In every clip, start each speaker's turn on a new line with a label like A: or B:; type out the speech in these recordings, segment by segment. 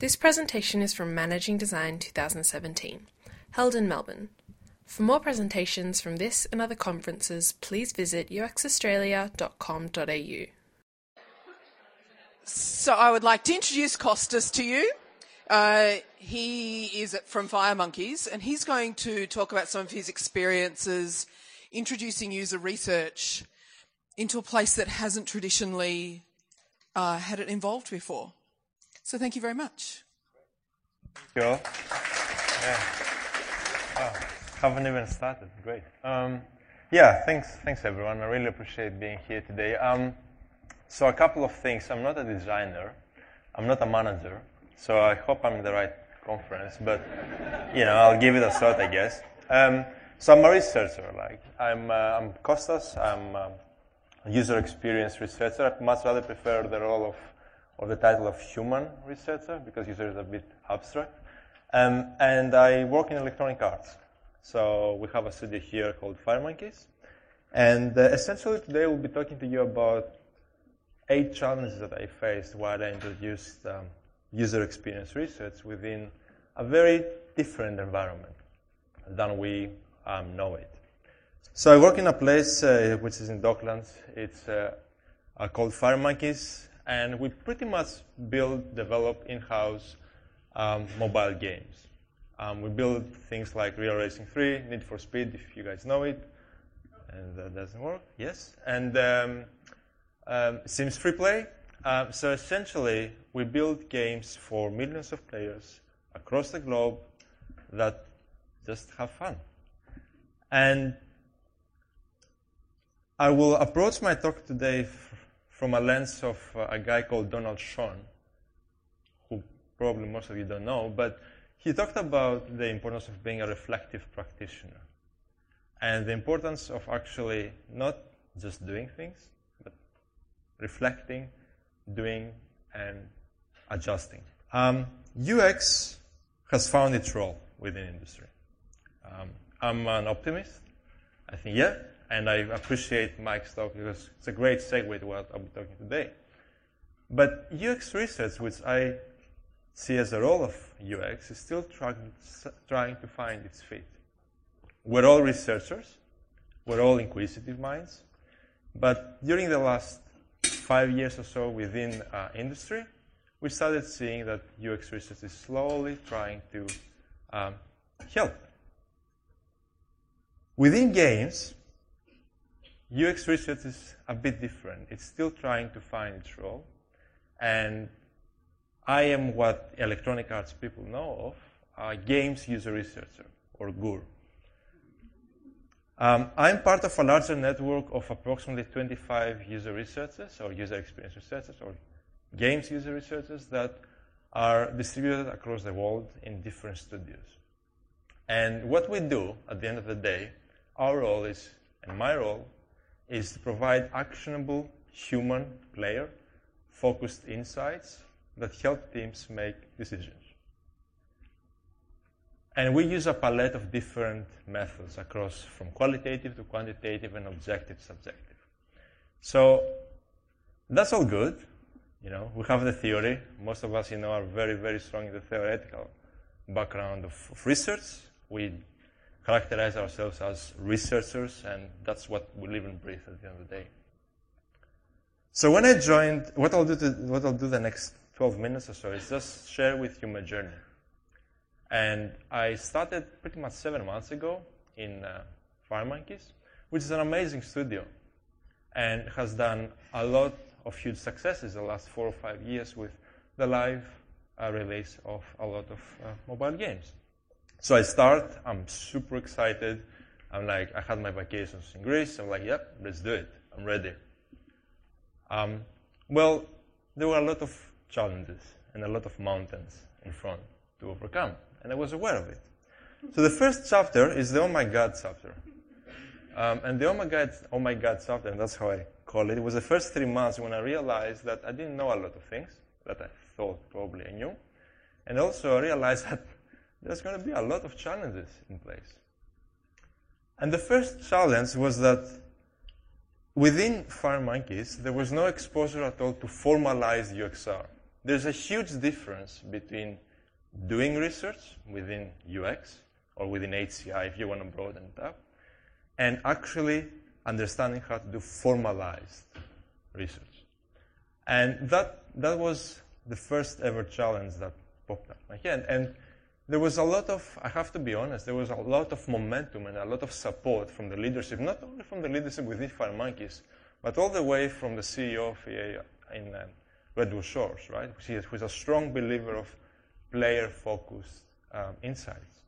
A: This presentation is from Managing Design 2017, held in Melbourne. For more presentations from this and other conferences, please visit uxaustralia.com.au.
B: So I would like to introduce Costas to you. Uh, he is from Fire Monkeys, and he's going to talk about some of his experiences introducing user research into a place that hasn't traditionally uh, had it involved before. So thank you very much.
C: Thank you all. Yeah. Oh, haven't even started. Great. Um, yeah, thanks, thanks everyone. I really appreciate being here today. Um, so a couple of things. I'm not a designer. I'm not a manager. So I hope I'm in the right conference. But you know, I'll give it a shot, I guess. Um, so I'm a researcher. Like I'm, uh, I'm Costas. I'm user experience researcher. I'd much rather prefer the role of or the title of human researcher because user is a bit abstract. Um, and I work in electronic arts. So we have a studio here called Fire Monkeys. And uh, essentially today we'll be talking to you about eight challenges that I faced while I introduced um, user experience research within a very different environment than we um, know it. So I work in a place uh, which is in Docklands. It's uh, called Fire Monkeys and we pretty much build, develop in-house um, mobile games. Um, we build things like Real Racing 3, Need for Speed, if you guys know it, and that doesn't work. Yes, and um, um Sims Free Play. Um, so essentially, we build games for millions of players across the globe that just have fun. And I will approach my talk today from a lens of uh, a guy called Donald Schoen, who probably most of you don't know, but he talked about the importance of being a reflective practitioner and the importance of actually not just doing things, but reflecting, doing, and adjusting. Um, UX has found its role within industry. Um, I'm an optimist. I think, yeah, and I appreciate Mike's talk because it's a great segue to what I'll be talking today. But UX research, which I see as a role of UX, is still trying, trying to find its feet. We're all researchers, we're all inquisitive minds, but during the last five years or so within uh, industry, we started seeing that UX research is slowly trying to um, help. Within games, UX research is a bit different. It's still trying to find its role. And I am what electronic arts people know of, a games user researcher, or GUR. Um, I'm part of a larger network of approximately 25 user researchers, or user experience researchers, or games user researchers that are distributed across the world in different studios. And what we do at the end of the day, our role is, and my role, is to provide actionable human player focused insights that help teams make decisions. And we use a palette of different methods across from qualitative to quantitative and objective subjective. So that's all good. You know, we have the theory. Most of us, you know, are very, very strong in the theoretical background of, of research. We characterize ourselves as researchers, and that's what we live and breathe at the end of the day. So when I joined, what I'll do, to, what I'll do the next 12 minutes or so is just share with you my journey. And I started pretty much seven months ago in uh, Fire Monkeys, which is an amazing studio and has done a lot of huge successes the last four or five years with the live uh, release of a lot of uh, mobile games. So I start, I'm super excited. I'm like, I had my vacations in Greece. I'm like, yep, let's do it. I'm ready. Um, well, there were a lot of challenges and a lot of mountains in front to overcome, and I was aware of it. So the first chapter is the Oh My God chapter. Um, and the Oh My God, Oh My God chapter, and that's how I call it, it was the first three months when I realized that I didn't know a lot of things that I thought probably I knew. And also I realized that there's going to be a lot of challenges in place. And the first challenge was that within Fire Monkeys, there was no exposure at all to formalized UXR. there's a huge difference between doing research within UX or within HCI, if you want to broaden it up, and actually understanding how to do formalized research. And that, that was the first ever challenge that popped up my head. And there was a lot of, I have to be honest, there was a lot of momentum and a lot of support from the leadership, not only from the leadership within Monkeys, but all the way from the CEO of EA in um, Redwood Shores, right? Who is a strong believer of player-focused um, insights.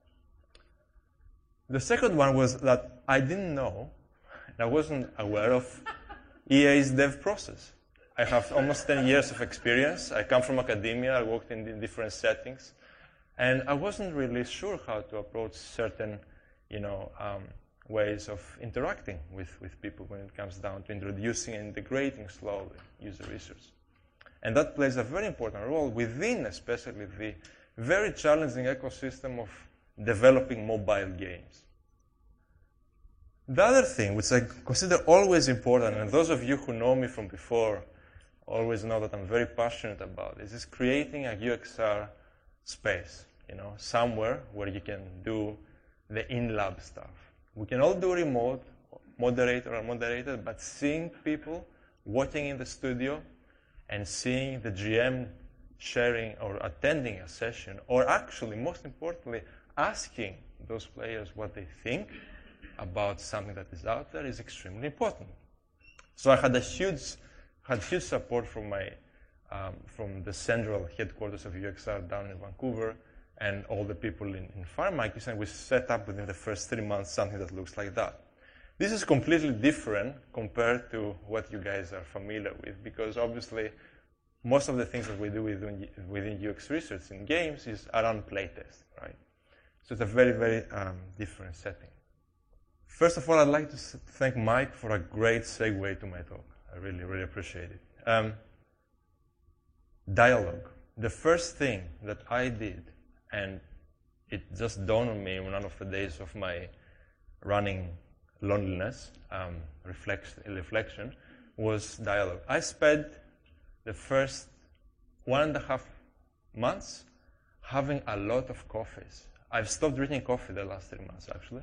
C: The second one was that I didn't know, and I wasn't aware of EA's dev process. I have almost 10 years of experience. I come from academia. I worked in different settings. And I wasn't really sure how to approach certain, you know, um, ways of interacting with, with people when it comes down to introducing and integrating slowly user research. And that plays a very important role within, especially the very challenging ecosystem of developing mobile games. The other thing, which I consider always important, and those of you who know me from before always know that I'm very passionate about, is, is creating a UXR space, you know, somewhere where you can do the in-lab stuff. We can all do remote, moderator or moderated, but seeing people working in the studio and seeing the GM sharing or attending a session, or actually, most importantly, asking those players what they think about something that is out there is extremely important. So I had a huge, had huge support from my, um, from the central headquarters of UXR down in Vancouver, and all the people in, in Fire Monkeys, and we set up within the first three months something that looks like that. This is completely different compared to what you guys are familiar with, because obviously most of the things that we do within, within UX research in games is around playtest, right? So it's a very, very um, different setting. First of all, I'd like to thank Mike for a great segue to my talk. I really, really appreciate it. Um, dialogue. The first thing that I did, and it just dawned on me one of the days of my running loneliness, um, reflection, was dialogue. I spent the first one and a half months having a lot of coffees. I've stopped drinking coffee the last three months, actually.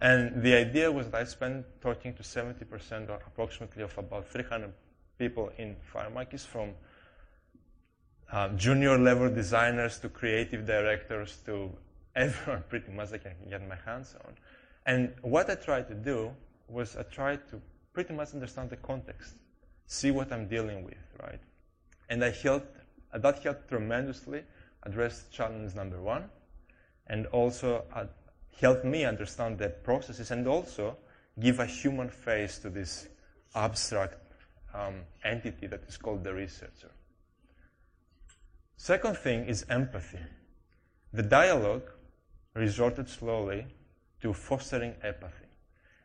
C: And the idea was that I spent talking to 70% or approximately of about 300 people in Monkeys from uh, junior level designers to creative directors to everyone pretty much I can get my hands on. And what I tried to do was I tried to pretty much understand the context, see what I'm dealing with, right? And I helped, that helped tremendously address challenge number one, and also uh, helped me understand the processes and also give a human face to this abstract um, entity that is called the researcher. Second thing is empathy. The dialogue resorted slowly to fostering empathy.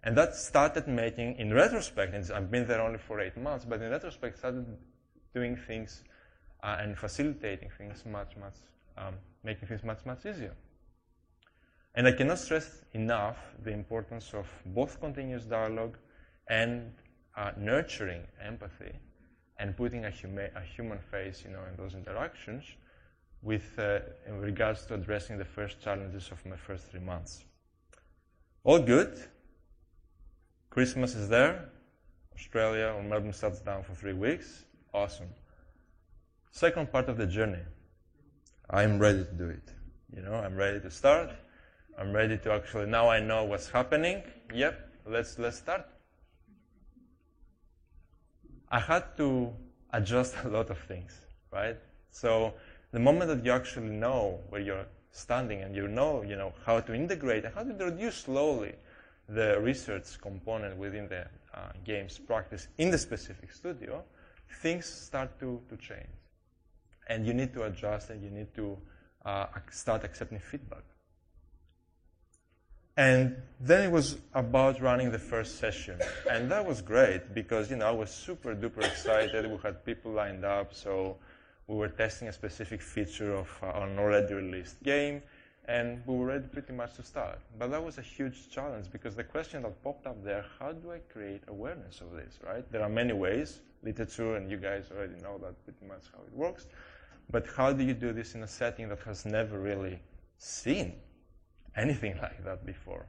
C: And that started making, in retrospect, and I've been there only for eight months, but in retrospect, started doing things uh, and facilitating things much, much, um, making things much, much easier. And I cannot stress enough the importance of both continuous dialogue and uh, nurturing empathy and putting a, huma- a, human face, you know, in those interactions with uh, in regards to addressing the first challenges of my first three months. All good. Christmas is there. Australia or Melbourne shuts down for three weeks. Awesome. Second part of the journey. I'm ready to do it. You know, I'm ready to start. I'm ready to actually now I know what's happening. Yep, let's let's start. I had to adjust a lot of things, right? So the moment that you actually know where you're standing and you know, you know, how to integrate and how to introduce slowly the research component within the uh, game's practice in the specific studio, things start to, to change. And you need to adjust and you need to uh, start accepting feedback. And then it was about running the first session. And that was great because, you know, I was super duper excited. We had people lined up. So we were testing a specific feature of uh, an already released game. And we were ready pretty much to start. But that was a huge challenge because the question that popped up there, how do I create awareness of this, right? There are many ways, literature, and you guys already know that pretty much how it works. but how do you do this in a setting that has never really seen anything like that before?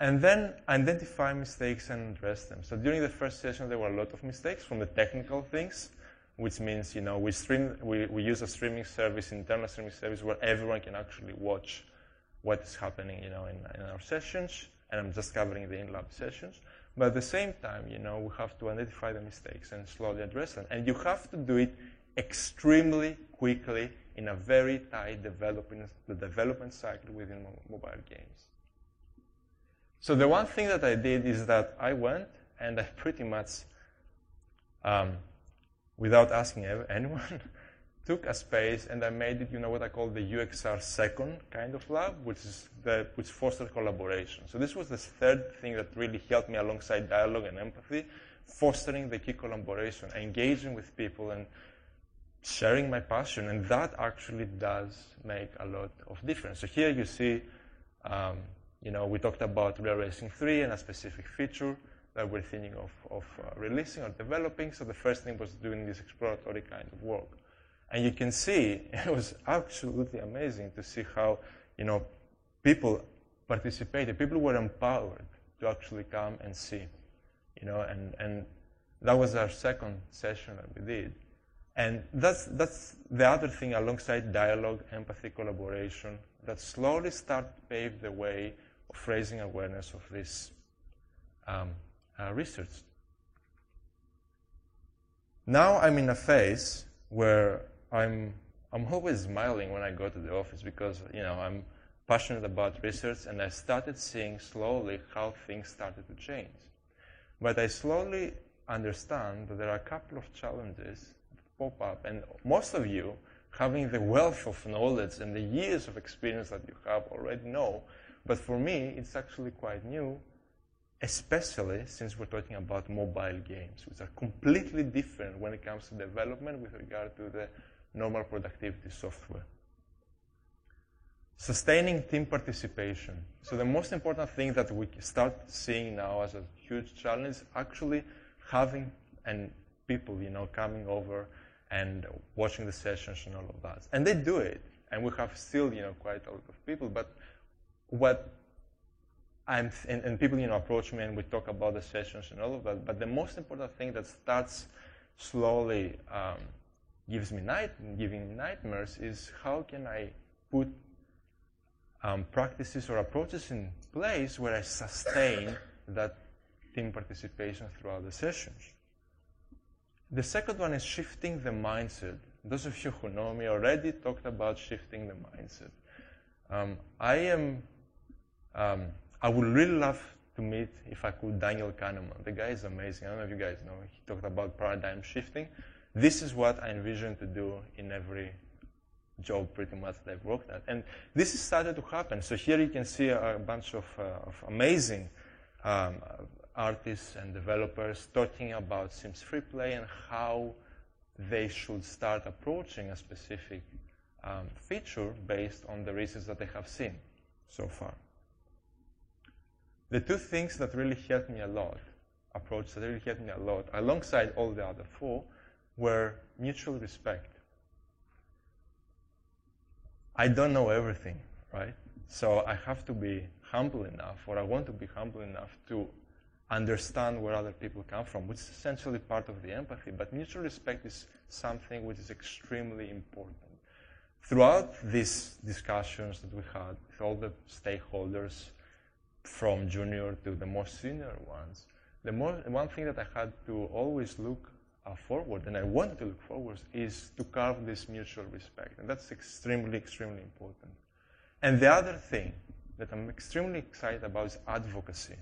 C: And then identify mistakes and address them. So during the first session, there were a lot of mistakes from the technical things, which means you know we stream, we, we use a streaming service, internal streaming service, where everyone can actually watch what is happening, you know, in, in our sessions. And I'm just covering the in-lab sessions. But at the same time, you know, we have to identify the mistakes and slowly address them. And you have to do it extremely quickly in a very tight development, the development cycle within mobile games. So the one thing that I did is that I went and I pretty much, um, without asking anyone, took a space and I made it, you know, what I call the UXR second kind of lab, which is the, which fostered collaboration. So this was the third thing that really helped me alongside dialogue and empathy, fostering the key collaboration, engaging with people and sharing my passion. And that actually does make a lot of difference. So here you see, um, you know, we talked about Real Racing 3 and a specific feature that we're thinking of, of uh, releasing or developing. So the first thing was doing this exploratory kind of work. And you can see, it was absolutely amazing to see how, you know, people participated. People were empowered to actually come and see, you know, and, and that was our second session that we did. And that's, that's the other thing alongside dialogue, empathy, collaboration, that slowly start to pave the way of raising awareness of this um, uh, research. Now I'm in a phase where I'm I'm always smiling when I go to the office because you know I'm passionate about research and I started seeing slowly how things started to change. But I slowly understand that there are a couple of challenges pop up and most of you having the wealth of knowledge and the years of experience that you have already know. But for me, it's actually quite new, especially since we're talking about mobile games, which are completely different when it comes to development with regard to the normal productivity software. Sustaining team participation. So the most important thing that we start seeing now as a huge challenge actually having and people, you know, coming over and watching the sessions and all of that. And they do it. And we have still, you know, quite a lot of people. But what I'm, and, and people, you know, approach me and we talk about the sessions and all of that. But the most important thing that starts slowly um, gives me night, giving nightmares is how can I put um, practices or approaches in place where I sustain that team participation throughout the sessions. The second one is shifting the mindset. Those of you who know me already talked about shifting the mindset. Um, I am, um, I would really love to meet, if I could, Daniel Kahneman. The guy is amazing. I don't know if you guys know. He talked about paradigm shifting. This is what I envision to do in every job pretty much that I've worked at. And this is started to happen. So here you can see a, bunch of, uh, of amazing um, artists and developers talking about Sims Free Play and how they should start approaching a specific um, feature based on the reasons that they have seen so far. The two things that really helped me a lot, approach that really helped me a lot, alongside all the other four, were mutual respect. I don't know everything, right? So I have to be humble enough, or I want to be humble enough to understand where other people come from, which is essentially part of the empathy. But mutual respect is something which is extremely important. Throughout these discussions that we had with all the stakeholders, from junior to the more senior ones, the more, one thing that I had to always look uh, forward, and I want to look forward, is to carve this mutual respect. And that's extremely, extremely important. And the other thing that I'm extremely excited about is advocacy.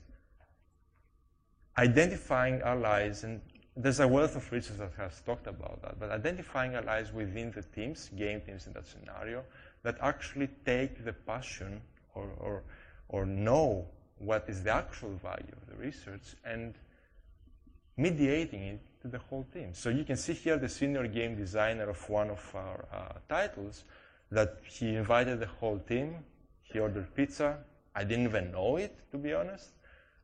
C: Identifying allies, and there's a wealth of research that has talked about that, but identifying allies within the teams, game teams in that scenario, that actually take the passion or, or, or know what is the actual value of the research and mediating it to the whole team. So you can see here the senior game designer of one of our uh, titles that he invited the whole team. He ordered pizza. I didn't even know it, to be honest.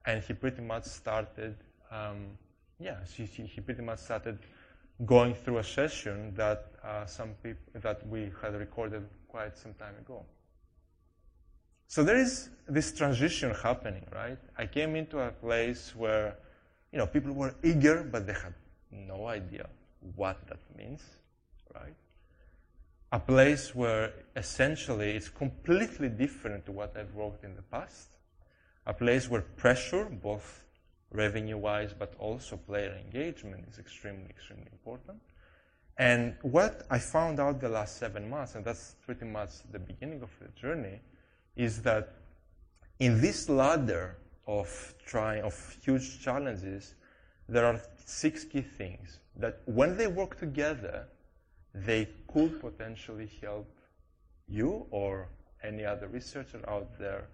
C: And he pretty much started, um, yeah, he, pretty much started going through a session that uh, some people that we had recorded quite some time ago. So there is this transition happening, right? I came into a place where, you know, people were eager, but they had no idea what that means, right? A place where essentially it's completely different to what I've worked in the past. A place where pressure, both revenue wise, but also player engagement is extremely, extremely important. And what I found out the last seven months, and that's pretty much the beginning of the journey, is that in this ladder of trying of huge challenges, there are six key things that when they work together, they could potentially help you or any other researcher out there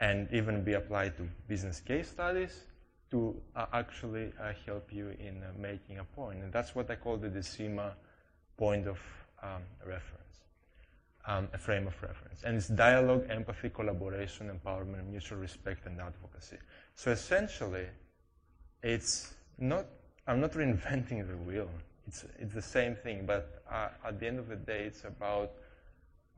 C: and even be applied to business case studies to uh, actually uh, help you in uh, making a point. And that's what I call the DeCima point of um, reference, um, a frame of reference. And it's dialogue, empathy, collaboration, empowerment, mutual respect, and advocacy. So essentially, it's not, I'm not reinventing the wheel. It's, it's the same thing, but uh, at the end of the day, it's about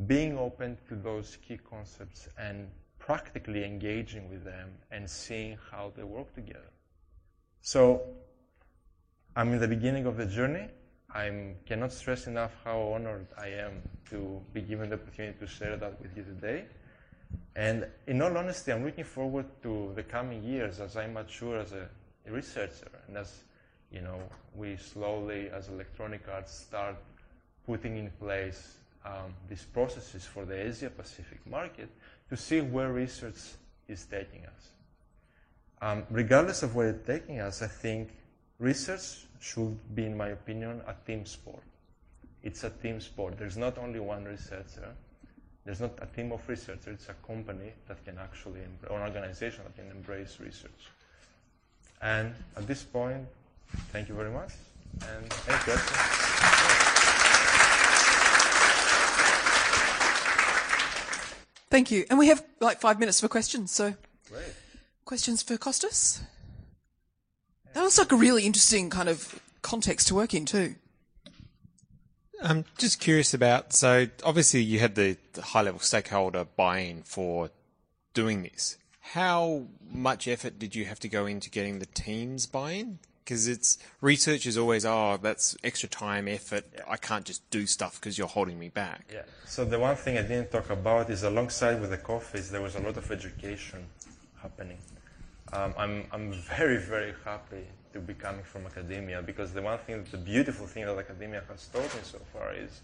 C: being open to those key concepts and practically engaging with them and seeing how they work together. So I'm in the beginning of the journey. I cannot stress enough how honored I am to be given the opportunity to share that with you today. And in all honesty, I'm looking forward to the coming years as I mature as a researcher and as you know we slowly, as Electronic Arts, start putting in place um, these processes for the Asia Pacific market to see where research is taking us. Um, regardless of where it's taking us, I think research should be, in my opinion, a team sport. It's a team sport. There's not only one researcher. There's not a team of researchers. It's a company that can actually, or an organization that can embrace research. And at this point, thank you very much. And any questions?
B: Thank you. And we have like five minutes for questions. So,
C: Great.
B: questions for Costas? That looks like a really interesting kind of context to work in, too.
D: I'm just curious about so obviously you had the, the high level stakeholder buy in for doing this. How much effort did you have to go into getting the team's buy in? Because it's research is always oh that's extra time effort. I can't just do stuff because you're holding me back.
C: Yeah. So the one thing I didn't talk about is alongside with the coffees, there was a lot of education happening. Um, I'm I'm very very happy to be coming from academia because the one thing, the beautiful thing that academia has taught me so far is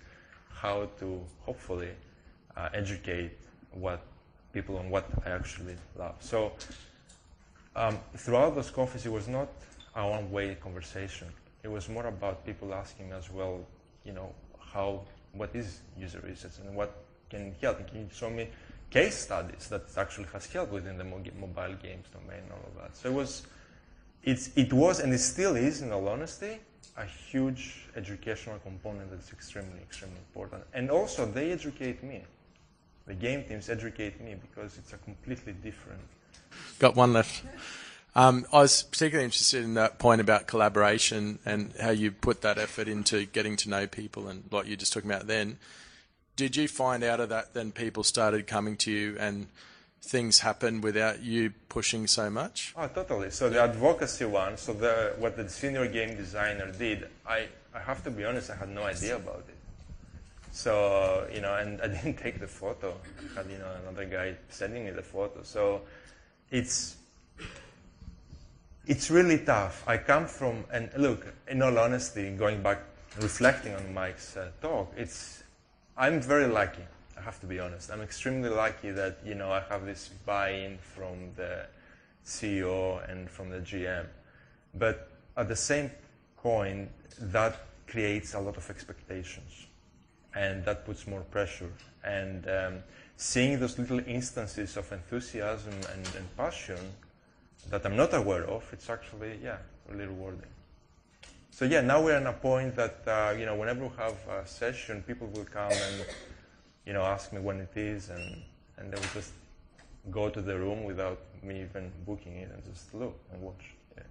C: how to hopefully uh, educate what people on what I actually love. So um, throughout those coffees, it was not a one-way conversation. It was more about people asking as well, you know, how what is user research and what can help. Can you show me case studies that actually has helped within the mobile games domain and all of that? So it was, it's, it was and it still is, in all honesty, a huge educational component that's extremely, extremely important. And also, they educate me. The game teams educate me because it's a completely different.
E: Got one left. Um, I was particularly interested in that point about collaboration and how you put that effort into getting to know people and what you're just talking about then. Did you find out of that then people started coming to you and things happened without you pushing so much?
C: Oh, totally. So the advocacy one, so the, what the senior game designer did, I, I have to be honest, I had no idea about it. So, you know, and I didn't take the photo. I had, you know, another guy sending me the photo. So it's, it's really tough. I come from, and look, in all honesty, going back, reflecting on Mike's uh, talk, it's, I'm very lucky. I have to be honest. I'm extremely lucky that you know I have this buy-in from the CEO and from the GM. But at the same point, that creates a lot of expectations, and that puts more pressure. And um, seeing those little instances of enthusiasm and, and passion that I'm not aware of, it's actually yeah really rewarding. So yeah, now we're at a point that uh, you know whenever we have a session, people will come and you know ask me when it is, and and they will just go to the room without me even booking it and just look and watch. Yeah.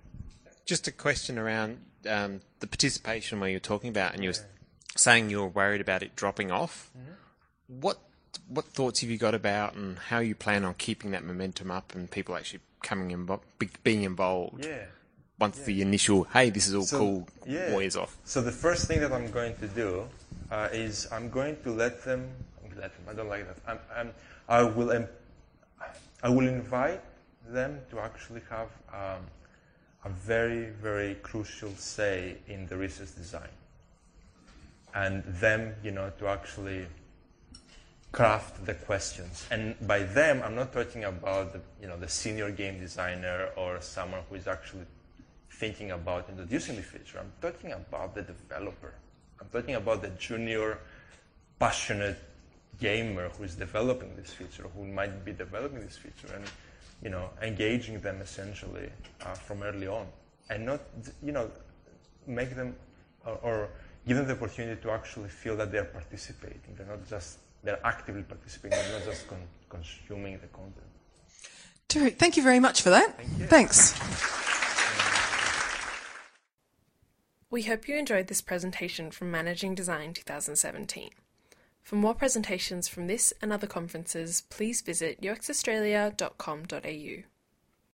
D: just a question around um, the participation where you're talking about, and you were saying you're worried about it dropping off. What what thoughts have you got about, and how you plan on keeping that momentum up, and people actually coming be- being involved
C: Yeah.
D: once the initial "Hey, this is all
C: So,
D: cool"
C: yeah.
D: wears off?
C: So the first thing that I'm going to do uh, is I'm going to let them. Let them. I don't like that. I'm, I'm, I will. em- I will invite them to actually have um, a very, very crucial say in the research design, and them, you know, to actually craft the questions. And by them, I'm not talking about the, you know, the senior game designer or someone who is actually thinking about introducing the feature. I'm talking about the developer. I'm talking about the junior, passionate gamer who is developing this feature, who might be developing this feature, and you know, engaging them essentially uh, from early on, and not you know, make them or, or give them the opportunity to actually feel that they're participating. They're not just they're actively participating. They're not just con- consuming the content.
B: Derek, thank you very much for that. Thanks.
A: We hope you enjoyed this presentation from Managing Design 2017. For more presentations from this and other conferences, please visit uxaustralia.com.au.